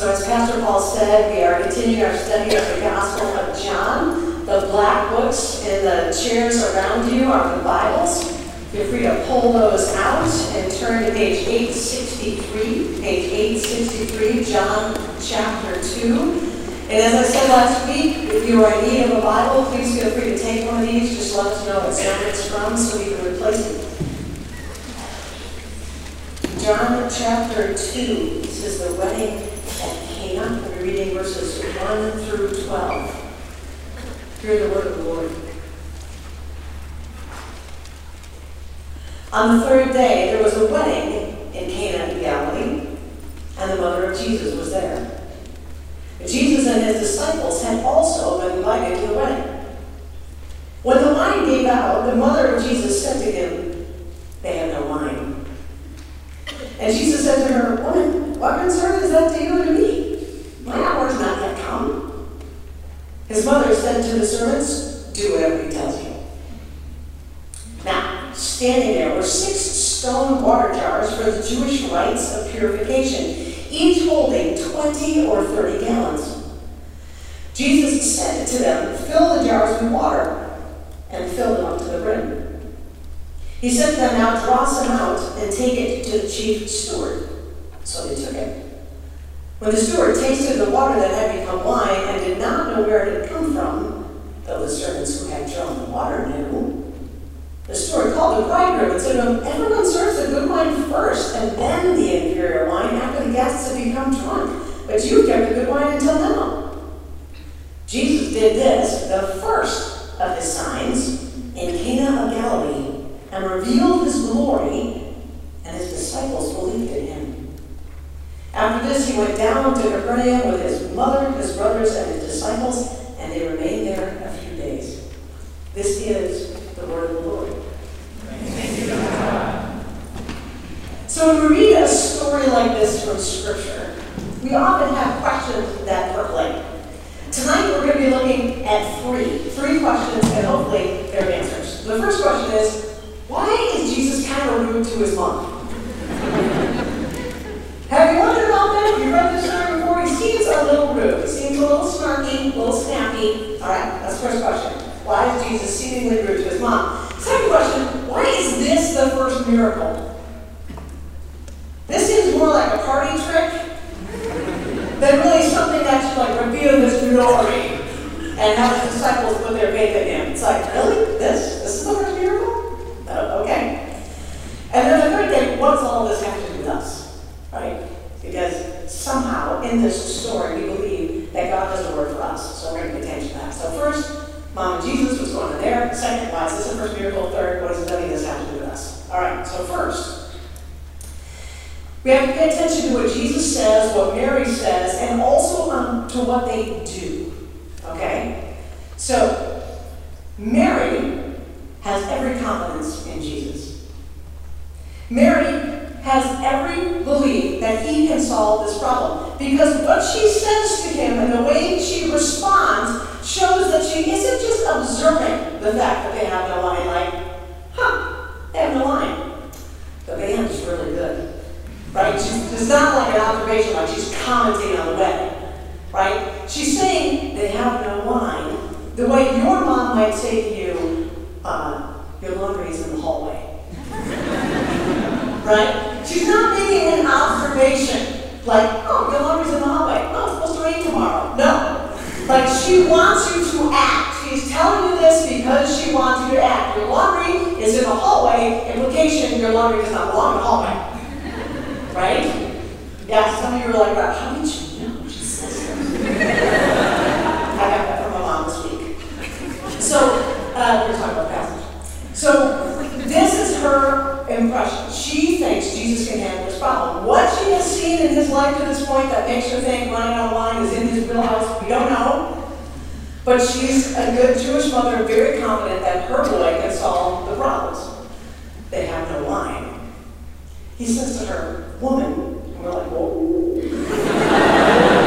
So, as Pastor Paul said, we are continuing our study of the Gospel of John. The black books in the chairs around you are the Bibles. Feel free to pull those out and turn to page 863. Page 863, John chapter 2. And as I said last week, if you are in need of a Bible, please feel free to take one of these. Just let us know what it's from so we can replace it. John chapter 2. This is the wedding We'll be reading verses 1 through 12. Hear the word of the Lord. On the third day, there was a wedding in Cana in Galilee, and the mother of Jesus was there. Jesus and his disciples had also been invited to the wedding. When the wine gave out, the mother of Jesus said to him, They have no wine. And Jesus said to her, Woman, what concern is that to you and to me? My hour is not yet come. His mother said to the servants, Do whatever he tells you. Now, standing there were six stone water jars for the Jewish rites of purification each holding 20 or 30 gallons. Jesus said to them, Fill the jars with water, and fill them up to the brim. He said to them, Now draw some out and take it to the chief steward. So they took it. When the steward tasted the water that had become wine and did not know where it had come from, though the servants who had drawn the water knew, the steward called the bridegroom and said to him, Everyone serves the good wine first, and then the inferior wine after the guests have become drunk. But you kept the good wine until now. Jesus did this, the first of his signs, in Cana of Galilee, and revealed his glory, and his disciples believed in him. After this, he went down to Capernaum with his mother, his brothers, and his disciples, and they remained there a few days. This is the word of the Lord. So when we read a story like this from Scripture, we often have questions that percolate. Tonight we're going to be looking at three, three questions and hopefully their answers. The first question is, why is Jesus kind of rude to his mom? have you a little seems a little snarky, a little snappy. All right, that's the first question. Why is Jesus seemingly rude to his mom? Second question, why is this the first miracle? This seems more like a party trick than really something that should like reveal his glory and have his disciples put their faith in him. It's like, really? This? This is the first miracle? Oh, okay. And then the third thing, what's all this have to do with us? Right? Somehow in this story we believe that God has a word for us. So we're going to pay attention to that. So first, Mom and Jesus, what's going on there? Second, why is this the first miracle? Third, what does any of this have to do with us? All right, so first, we have to pay attention to what Jesus says, what Mary says, and also um, to what they do. Okay? So, Mary has every confidence in Jesus. Mary has every belief that he can solve this problem. Because what she says to him and the way she responds shows that she isn't just observing the fact that they have no line, like, huh, they have no line. The band is really good right? She's, it's not like an observation, like she's commenting on the wedding, right? She's saying they have no wine, the way your mom might say to you, uh, your laundry is in the hallway. right? She's not making an observation, like, oh, your laundry's in the hallway. Oh, it's supposed to rain tomorrow. No. Like, she wants you to act. She's telling you this because she wants you to act. Your laundry is in the hallway. Implication, your laundry does not belong in the hallway. Right? Yeah, some of you are like, how did you know? She says I got that from my mom this week. So, uh, we're talking about passage. So, this is her impression. Thinks Jesus can handle this problem. What she has seen in his life to this point that makes her think running out of wine is in his wheelhouse, we don't know. But she's a good Jewish mother, very confident that her boy can solve the problems. They have no wine. He says to her, woman. And we're like, whoa.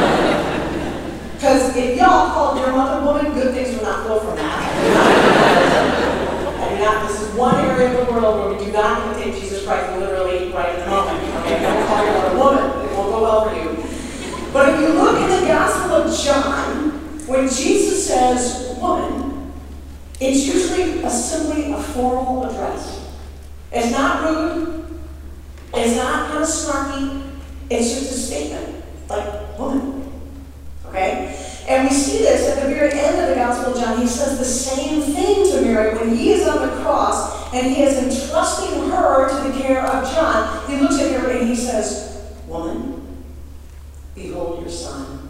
Because if y'all called your mother woman, good things will not flow from that. Not, this is one area of the world where we do not imitate take Jesus Christ literally right at the moment. Okay, don't call your mother woman. It won't go well for you. But if you look in the Gospel of John, when Jesus says woman, it's usually a simply a formal address. It's not rude. It's not kind of snarky. It's just a statement, like woman. Okay? And we see this at the very end of the Gospel of John. He says the same thing to Mary when he is on the cross and he is entrusting her to the care of John. He looks at her and he says, Woman, behold your son.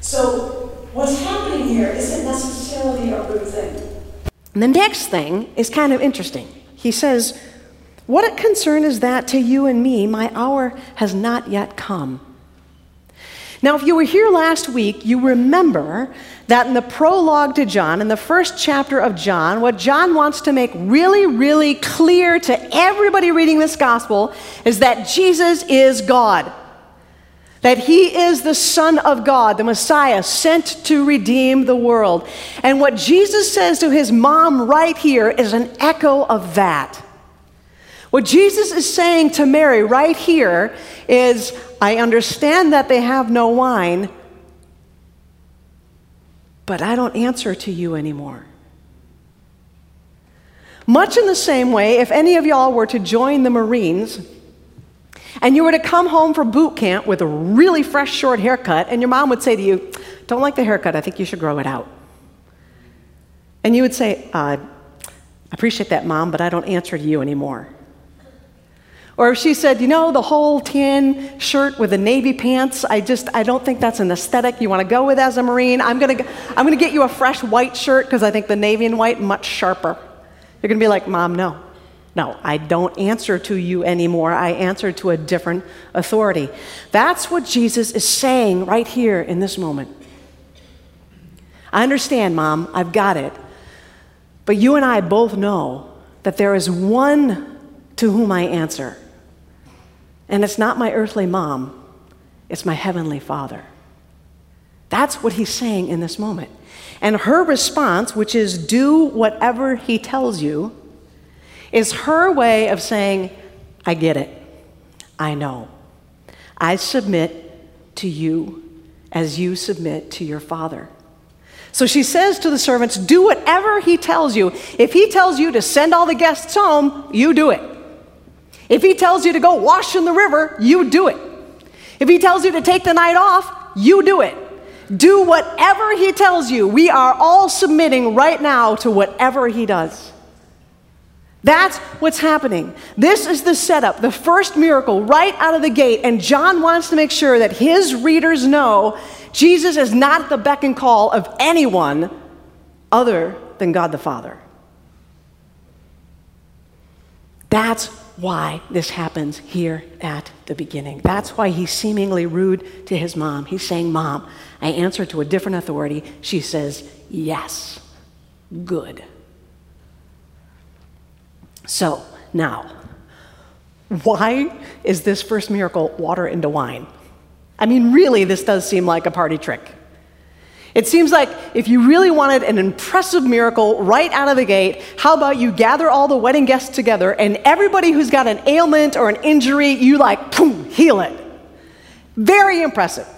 So, what's happening here isn't necessarily a rude thing. The next thing is kind of interesting. He says, What a concern is that to you and me? My hour has not yet come. Now, if you were here last week, you remember that in the prologue to John, in the first chapter of John, what John wants to make really, really clear to everybody reading this gospel is that Jesus is God. That he is the Son of God, the Messiah, sent to redeem the world. And what Jesus says to his mom right here is an echo of that. What Jesus is saying to Mary right here is I understand that they have no wine, but I don't answer to you anymore. Much in the same way, if any of y'all were to join the Marines and you were to come home from boot camp with a really fresh short haircut, and your mom would say to you, Don't like the haircut, I think you should grow it out. And you would say, uh, I appreciate that, mom, but I don't answer to you anymore. Or if she said, you know, the whole tan shirt with the navy pants, I just, I don't think that's an aesthetic you want to go with as a Marine. I'm going to, I'm going to get you a fresh white shirt because I think the navy and white much sharper. You're going to be like, Mom, no. No, I don't answer to you anymore. I answer to a different authority. That's what Jesus is saying right here in this moment. I understand, Mom, I've got it. But you and I both know that there is one to whom I answer. And it's not my earthly mom, it's my heavenly father. That's what he's saying in this moment. And her response, which is do whatever he tells you, is her way of saying, I get it. I know. I submit to you as you submit to your father. So she says to the servants, Do whatever he tells you. If he tells you to send all the guests home, you do it. If he tells you to go wash in the river, you do it. If he tells you to take the night off, you do it. Do whatever he tells you. We are all submitting right now to whatever he does. That's what's happening. This is the setup, the first miracle right out of the gate. And John wants to make sure that his readers know Jesus is not at the beck and call of anyone other than God the Father. That's why this happens here at the beginning. That's why he's seemingly rude to his mom. He's saying, Mom, I answer to a different authority. She says, Yes. Good. So, now, why is this first miracle water into wine? I mean, really, this does seem like a party trick. It seems like if you really wanted an impressive miracle right out of the gate, how about you gather all the wedding guests together and everybody who's got an ailment or an injury, you like, boom, heal it. Very impressive.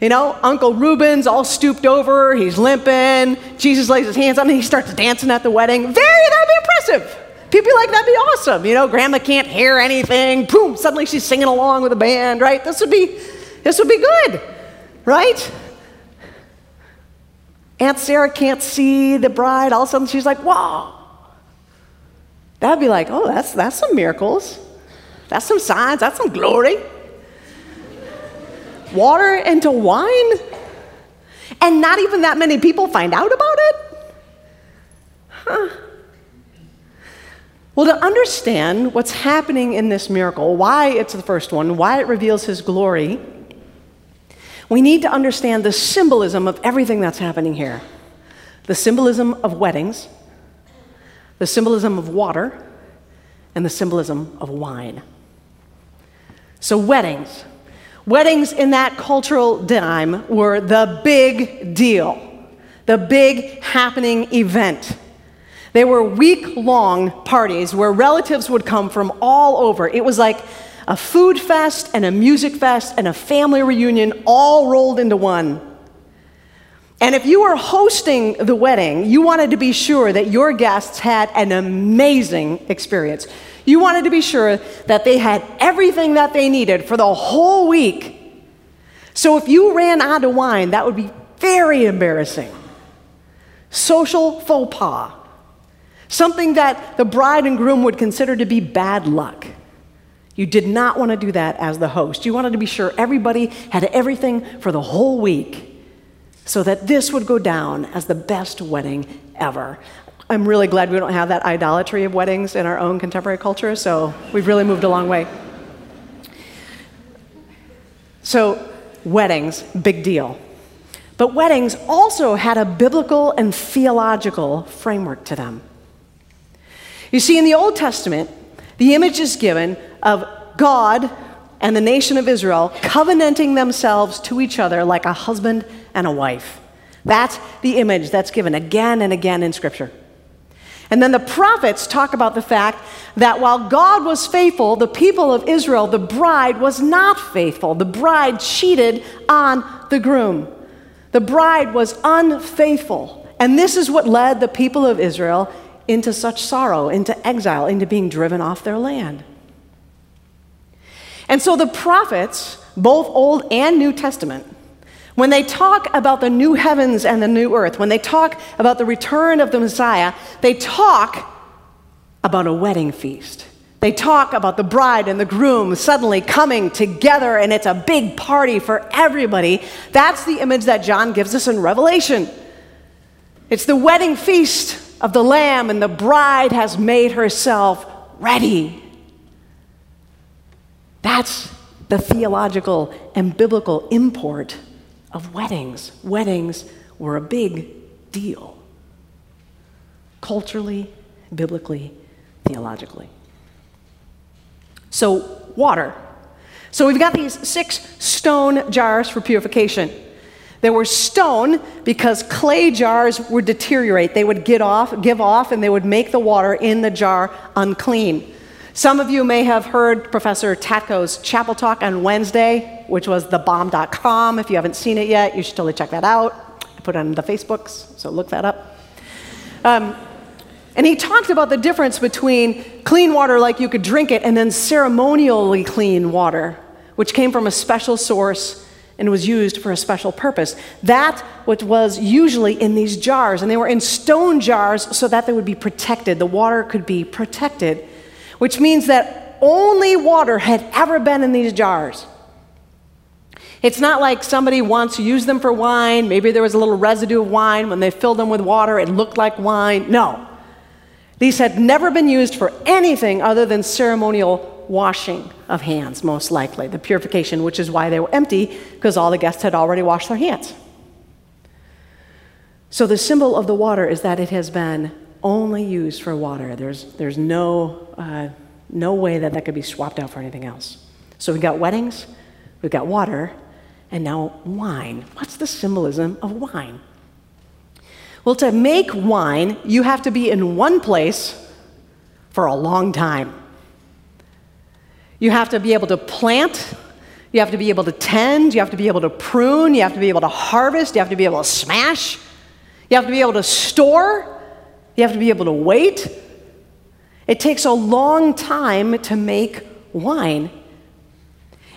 You know, Uncle Reuben's all stooped over, he's limping, Jesus lays his hands on him, he starts dancing at the wedding. Very, that'd be impressive. People be like, that'd be awesome. You know, grandma can't hear anything, boom, suddenly she's singing along with the band, right? This would be, this would be good, right? Aunt Sarah can't see the bride. All of a sudden, she's like, whoa. That'd be like, oh, that's, that's some miracles. That's some signs. That's some glory. Water into wine? And not even that many people find out about it? Huh. Well, to understand what's happening in this miracle, why it's the first one, why it reveals his glory, we need to understand the symbolism of everything that's happening here the symbolism of weddings, the symbolism of water, and the symbolism of wine. So, weddings. Weddings in that cultural time were the big deal, the big happening event. They were week long parties where relatives would come from all over. It was like a food fest and a music fest and a family reunion all rolled into one. And if you were hosting the wedding, you wanted to be sure that your guests had an amazing experience. You wanted to be sure that they had everything that they needed for the whole week. So if you ran out of wine, that would be very embarrassing. Social faux pas. Something that the bride and groom would consider to be bad luck. You did not want to do that as the host. You wanted to be sure everybody had everything for the whole week so that this would go down as the best wedding ever. I'm really glad we don't have that idolatry of weddings in our own contemporary culture, so we've really moved a long way. So, weddings, big deal. But weddings also had a biblical and theological framework to them. You see, in the Old Testament, the image is given of God and the nation of Israel covenanting themselves to each other like a husband and a wife. That's the image that's given again and again in Scripture. And then the prophets talk about the fact that while God was faithful, the people of Israel, the bride, was not faithful. The bride cheated on the groom. The bride was unfaithful. And this is what led the people of Israel into such sorrow, into exile, into being driven off their land. And so the prophets, both Old and New Testament, when they talk about the new heavens and the new earth, when they talk about the return of the Messiah, they talk about a wedding feast. They talk about the bride and the groom suddenly coming together, and it's a big party for everybody. That's the image that John gives us in Revelation. It's the wedding feast of the Lamb, and the bride has made herself ready. That's the theological and biblical import of weddings. Weddings were a big deal, culturally, biblically, theologically. So, water. So, we've got these six stone jars for purification. They were stone because clay jars would deteriorate. They would get off, give off, and they would make the water in the jar unclean. Some of you may have heard Professor Tatko's chapel talk on Wednesday, which was thebomb.com. If you haven't seen it yet, you should totally check that out. I put it on the Facebooks, so look that up. Um, and he talked about the difference between clean water, like you could drink it, and then ceremonially clean water, which came from a special source and was used for a special purpose. That which was usually in these jars, and they were in stone jars so that they would be protected. The water could be protected which means that only water had ever been in these jars. It's not like somebody once used them for wine. Maybe there was a little residue of wine. When they filled them with water, it looked like wine. No. These had never been used for anything other than ceremonial washing of hands, most likely, the purification, which is why they were empty, because all the guests had already washed their hands. So the symbol of the water is that it has been only used for water. There's, there's no, uh, no way that that could be swapped out for anything else. So we've got weddings, we've got water, and now wine. What's the symbolism of wine? Well, to make wine, you have to be in one place for a long time. You have to be able to plant, you have to be able to tend, you have to be able to prune, you have to be able to harvest, you have to be able to smash, you have to be able to store, you have to be able to wait. It takes a long time to make wine.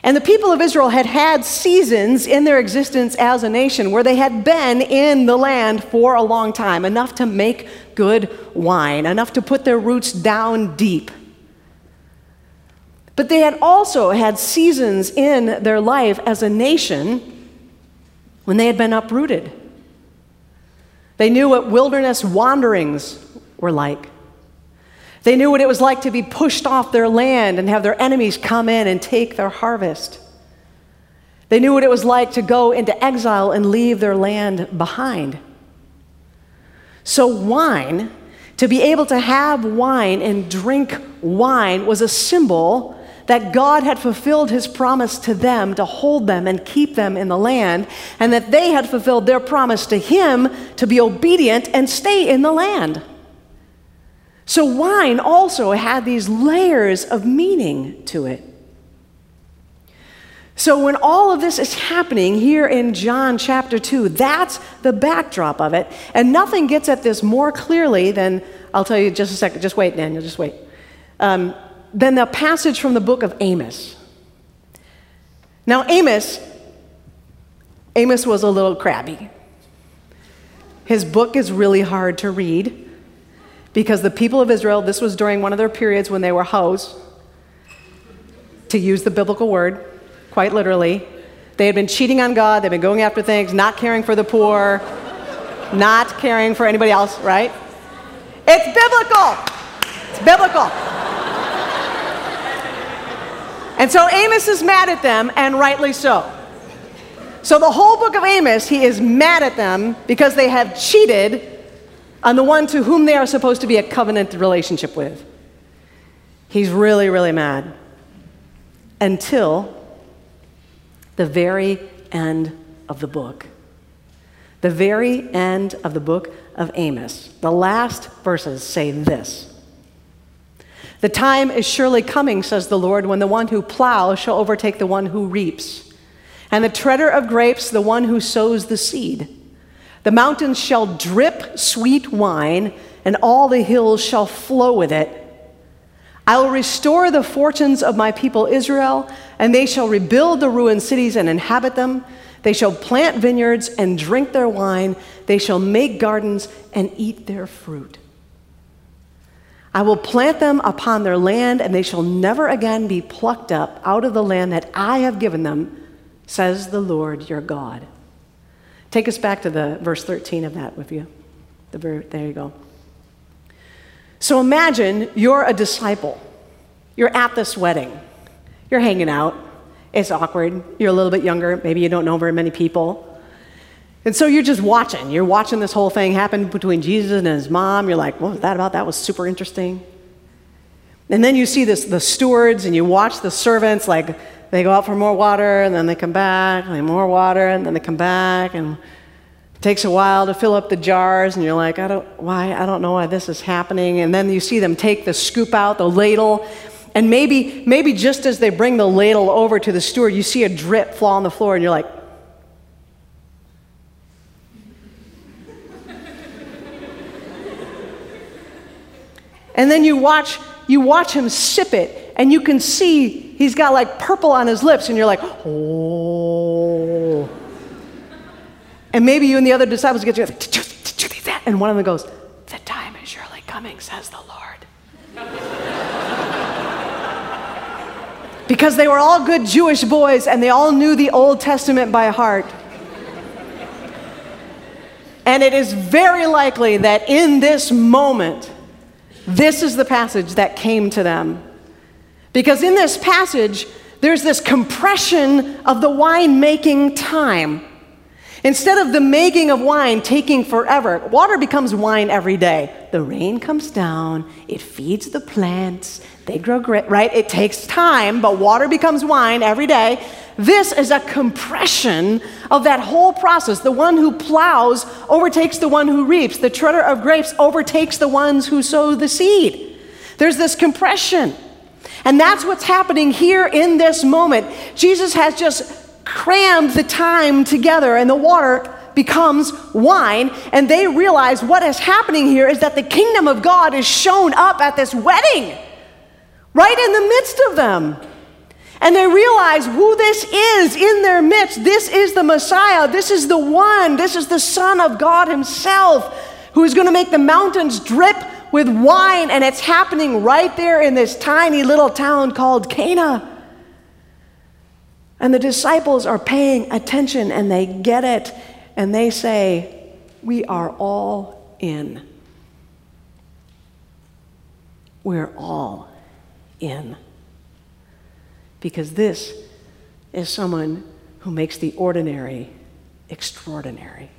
And the people of Israel had had seasons in their existence as a nation where they had been in the land for a long time, enough to make good wine, enough to put their roots down deep. But they had also had seasons in their life as a nation when they had been uprooted they knew what wilderness wanderings were like. They knew what it was like to be pushed off their land and have their enemies come in and take their harvest. They knew what it was like to go into exile and leave their land behind. So, wine, to be able to have wine and drink wine, was a symbol that God had fulfilled his promise to them to hold them and keep them in the land, and that they had fulfilled their promise to him to be obedient and stay in the land. So, wine also had these layers of meaning to it. So, when all of this is happening here in John chapter 2, that's the backdrop of it. And nothing gets at this more clearly than, I'll tell you just a second, just wait, Daniel, just wait, um, than the passage from the book of Amos. Now, Amos, Amos was a little crabby. His book is really hard to read because the people of Israel, this was during one of their periods when they were hoes, to use the biblical word, quite literally. They had been cheating on God, they've been going after things, not caring for the poor, not caring for anybody else, right? It's biblical. It's biblical. And so Amos is mad at them, and rightly so. So, the whole book of Amos, he is mad at them because they have cheated on the one to whom they are supposed to be a covenant relationship with. He's really, really mad. Until the very end of the book. The very end of the book of Amos. The last verses say this The time is surely coming, says the Lord, when the one who plows shall overtake the one who reaps and the treader of grapes, the one who sows the seed. The mountains shall drip sweet wine, and all the hills shall flow with it. I will restore the fortunes of my people Israel, and they shall rebuild the ruined cities and inhabit them. They shall plant vineyards and drink their wine. They shall make gardens and eat their fruit. I will plant them upon their land, and they shall never again be plucked up out of the land that I have given them says the Lord your God. Take us back to the verse 13 of that with you. The there you go. So imagine you're a disciple. You're at this wedding. You're hanging out. It's awkward. You're a little bit younger. Maybe you don't know very many people. And so you're just watching. You're watching this whole thing happen between Jesus and his mom. You're like, what was that about? That was super interesting. And then you see this, the stewards and you watch the servants like they go out for more water, and then they come back, and more water, and then they come back, and it takes a while to fill up the jars, and you're like, I don't, why, I don't know why this is happening. And then you see them take the scoop out, the ladle, and maybe, maybe just as they bring the ladle over to the steward, you see a drip fall on the floor, and you're like, and then you watch, you watch him sip it, and you can see he's got like purple on his lips, and you're like, oh. And maybe you and the other disciples get together, did you, did you that? And one of them goes, the time is surely coming, says the Lord. because they were all good Jewish boys and they all knew the Old Testament by heart. And it is very likely that in this moment, this is the passage that came to them. Because in this passage, there's this compression of the wine making time. Instead of the making of wine taking forever, water becomes wine every day. The rain comes down, it feeds the plants, they grow great, right? It takes time, but water becomes wine every day. This is a compression of that whole process. The one who plows overtakes the one who reaps, the treader of grapes overtakes the ones who sow the seed. There's this compression. And that's what's happening here in this moment. Jesus has just crammed the time together, and the water becomes wine. And they realize what is happening here is that the kingdom of God is shown up at this wedding, right in the midst of them. And they realize who this is in their midst. This is the Messiah. This is the one. This is the Son of God Himself who is going to make the mountains drip with wine, and it's happening right there in this tiny little town called Cana. And the disciples are paying attention and they get it, and they say, We are all in. We're all in. Because this is someone who makes the ordinary extraordinary.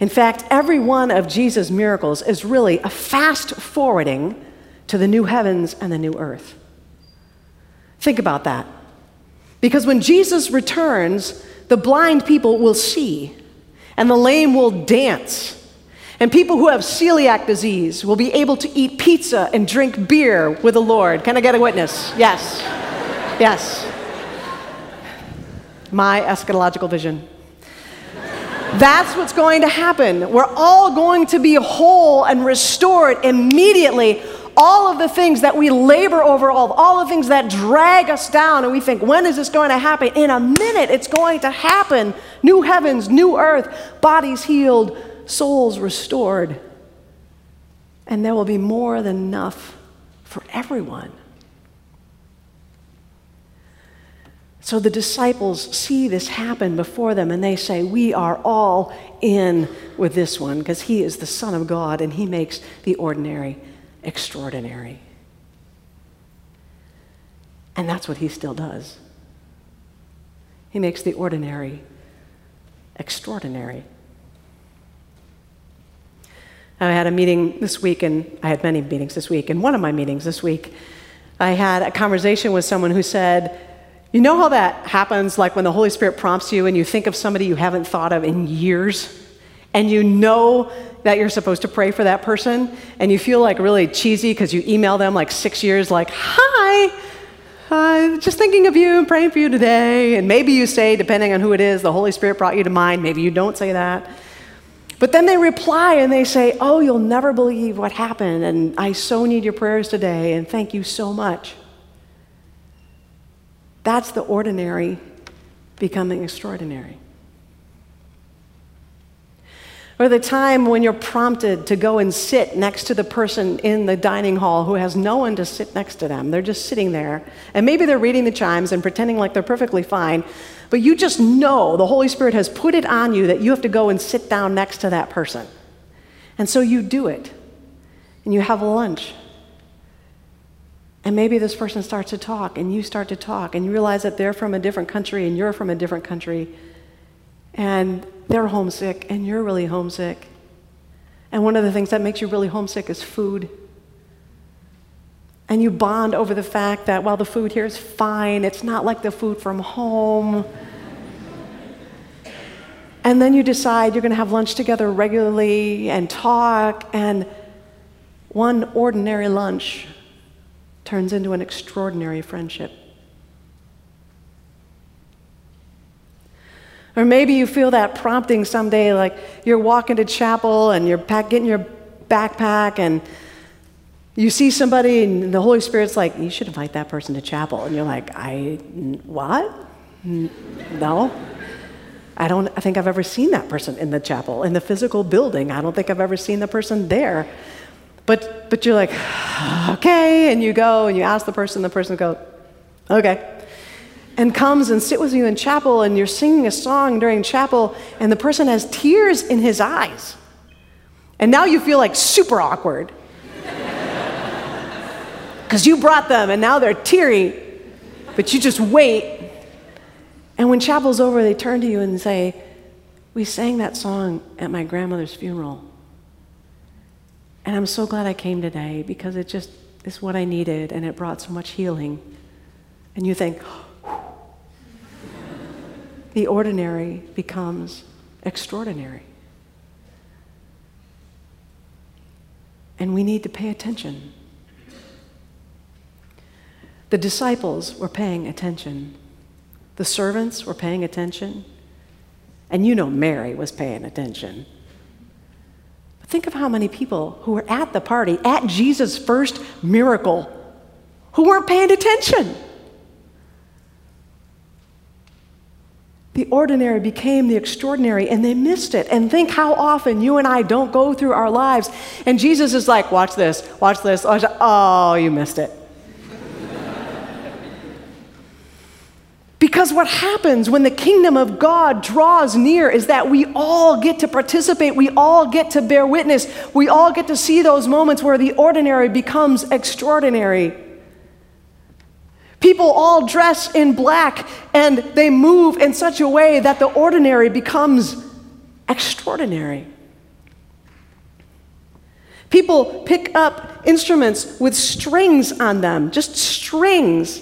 In fact, every one of Jesus' miracles is really a fast forwarding to the new heavens and the new earth. Think about that. Because when Jesus returns, the blind people will see, and the lame will dance. And people who have celiac disease will be able to eat pizza and drink beer with the Lord. Can I get a witness? Yes. Yes. My eschatological vision. That's what's going to happen. We're all going to be whole and restored immediately. All of the things that we labor over, all, all the things that drag us down, and we think, when is this going to happen? In a minute, it's going to happen. New heavens, new earth, bodies healed, souls restored. And there will be more than enough for everyone. So the disciples see this happen before them and they say, We are all in with this one because he is the Son of God and he makes the ordinary extraordinary. And that's what he still does. He makes the ordinary extraordinary. I had a meeting this week, and I had many meetings this week. And one of my meetings this week, I had a conversation with someone who said, you know how that happens, like when the Holy Spirit prompts you and you think of somebody you haven't thought of in years, and you know that you're supposed to pray for that person, and you feel like really cheesy because you email them like six years, like, hi, uh, just thinking of you and praying for you today. And maybe you say, depending on who it is, the Holy Spirit brought you to mind. Maybe you don't say that. But then they reply and they say, Oh, you'll never believe what happened, and I so need your prayers today, and thank you so much. That's the ordinary becoming extraordinary. Or the time when you're prompted to go and sit next to the person in the dining hall who has no one to sit next to them. They're just sitting there. And maybe they're reading the chimes and pretending like they're perfectly fine. But you just know the Holy Spirit has put it on you that you have to go and sit down next to that person. And so you do it. And you have lunch. And maybe this person starts to talk, and you start to talk, and you realize that they're from a different country, and you're from a different country, and they're homesick, and you're really homesick. And one of the things that makes you really homesick is food. And you bond over the fact that while the food here is fine, it's not like the food from home. and then you decide you're going to have lunch together regularly and talk, and one ordinary lunch turns into an extraordinary friendship. Or maybe you feel that prompting someday, like you're walking to chapel and you're pack, getting your backpack and you see somebody and the Holy Spirit's like, you should invite that person to chapel. And you're like, I, what? No. I don't I think I've ever seen that person in the chapel, in the physical building. I don't think I've ever seen the person there. But, but you're like, okay, and you go and you ask the person, the person goes, okay. And comes and sit with you in chapel, and you're singing a song during chapel, and the person has tears in his eyes. And now you feel like super awkward. Because you brought them, and now they're teary, but you just wait. And when chapel's over, they turn to you and say, We sang that song at my grandmother's funeral. And I'm so glad I came today because it just is what I needed and it brought so much healing. And you think, the ordinary becomes extraordinary. And we need to pay attention. The disciples were paying attention. The servants were paying attention. And you know Mary was paying attention. But Think of how many people who were at the party, at Jesus' first miracle, who weren't paying attention. The ordinary became the extraordinary and they missed it. And think how often you and I don't go through our lives and Jesus is like, watch this, watch this. Oh, you missed it. Because what happens when the kingdom of God draws near is that we all get to participate, we all get to bear witness, we all get to see those moments where the ordinary becomes extraordinary. People all dress in black and they move in such a way that the ordinary becomes extraordinary. People pick up instruments with strings on them, just strings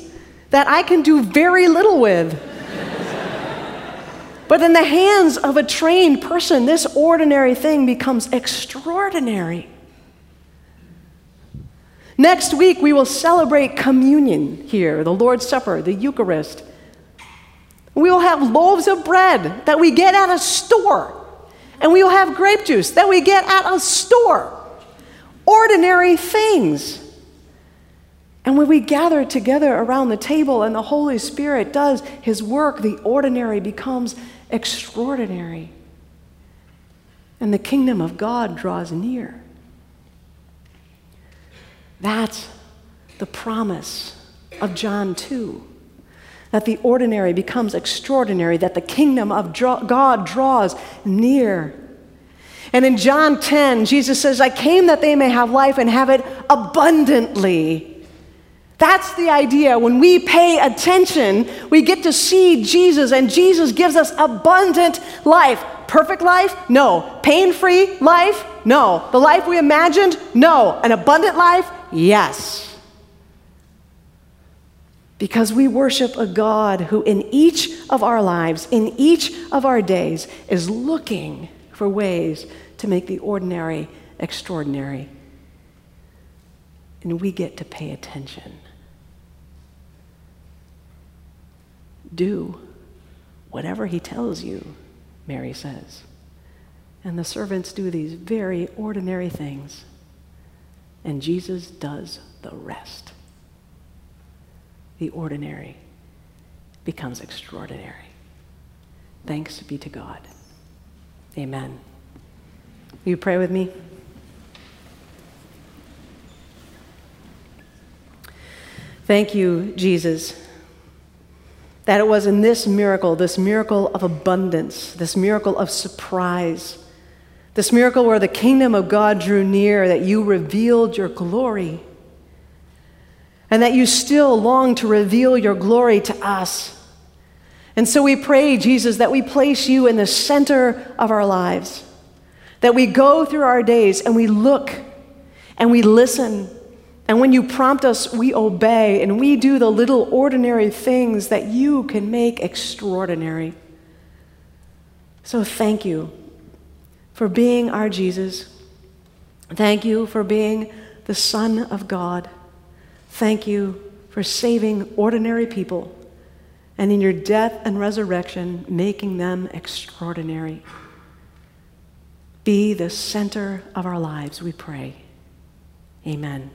that I can do very little with. but in the hands of a trained person, this ordinary thing becomes extraordinary. Next week, we will celebrate communion here, the Lord's Supper, the Eucharist. We will have loaves of bread that we get at a store, and we will have grape juice that we get at a store. Ordinary things. And when we gather together around the table and the Holy Spirit does his work, the ordinary becomes extraordinary. And the kingdom of God draws near. That's the promise of John 2 that the ordinary becomes extraordinary, that the kingdom of God draws near. And in John 10, Jesus says, I came that they may have life and have it abundantly. That's the idea. When we pay attention, we get to see Jesus, and Jesus gives us abundant life. Perfect life? No. Pain free life? No. The life we imagined? No. An abundant life? Yes. Because we worship a God who, in each of our lives, in each of our days, is looking for ways to make the ordinary extraordinary. And we get to pay attention. Do whatever he tells you, Mary says. And the servants do these very ordinary things. And Jesus does the rest the ordinary becomes extraordinary. Thanks be to God. Amen. Will you pray with me? Thank you, Jesus, that it was in this miracle, this miracle of abundance, this miracle of surprise, this miracle where the kingdom of God drew near, that you revealed your glory and that you still long to reveal your glory to us. And so we pray, Jesus, that we place you in the center of our lives, that we go through our days and we look and we listen. And when you prompt us, we obey and we do the little ordinary things that you can make extraordinary. So thank you for being our Jesus. Thank you for being the Son of God. Thank you for saving ordinary people and in your death and resurrection, making them extraordinary. Be the center of our lives, we pray. Amen.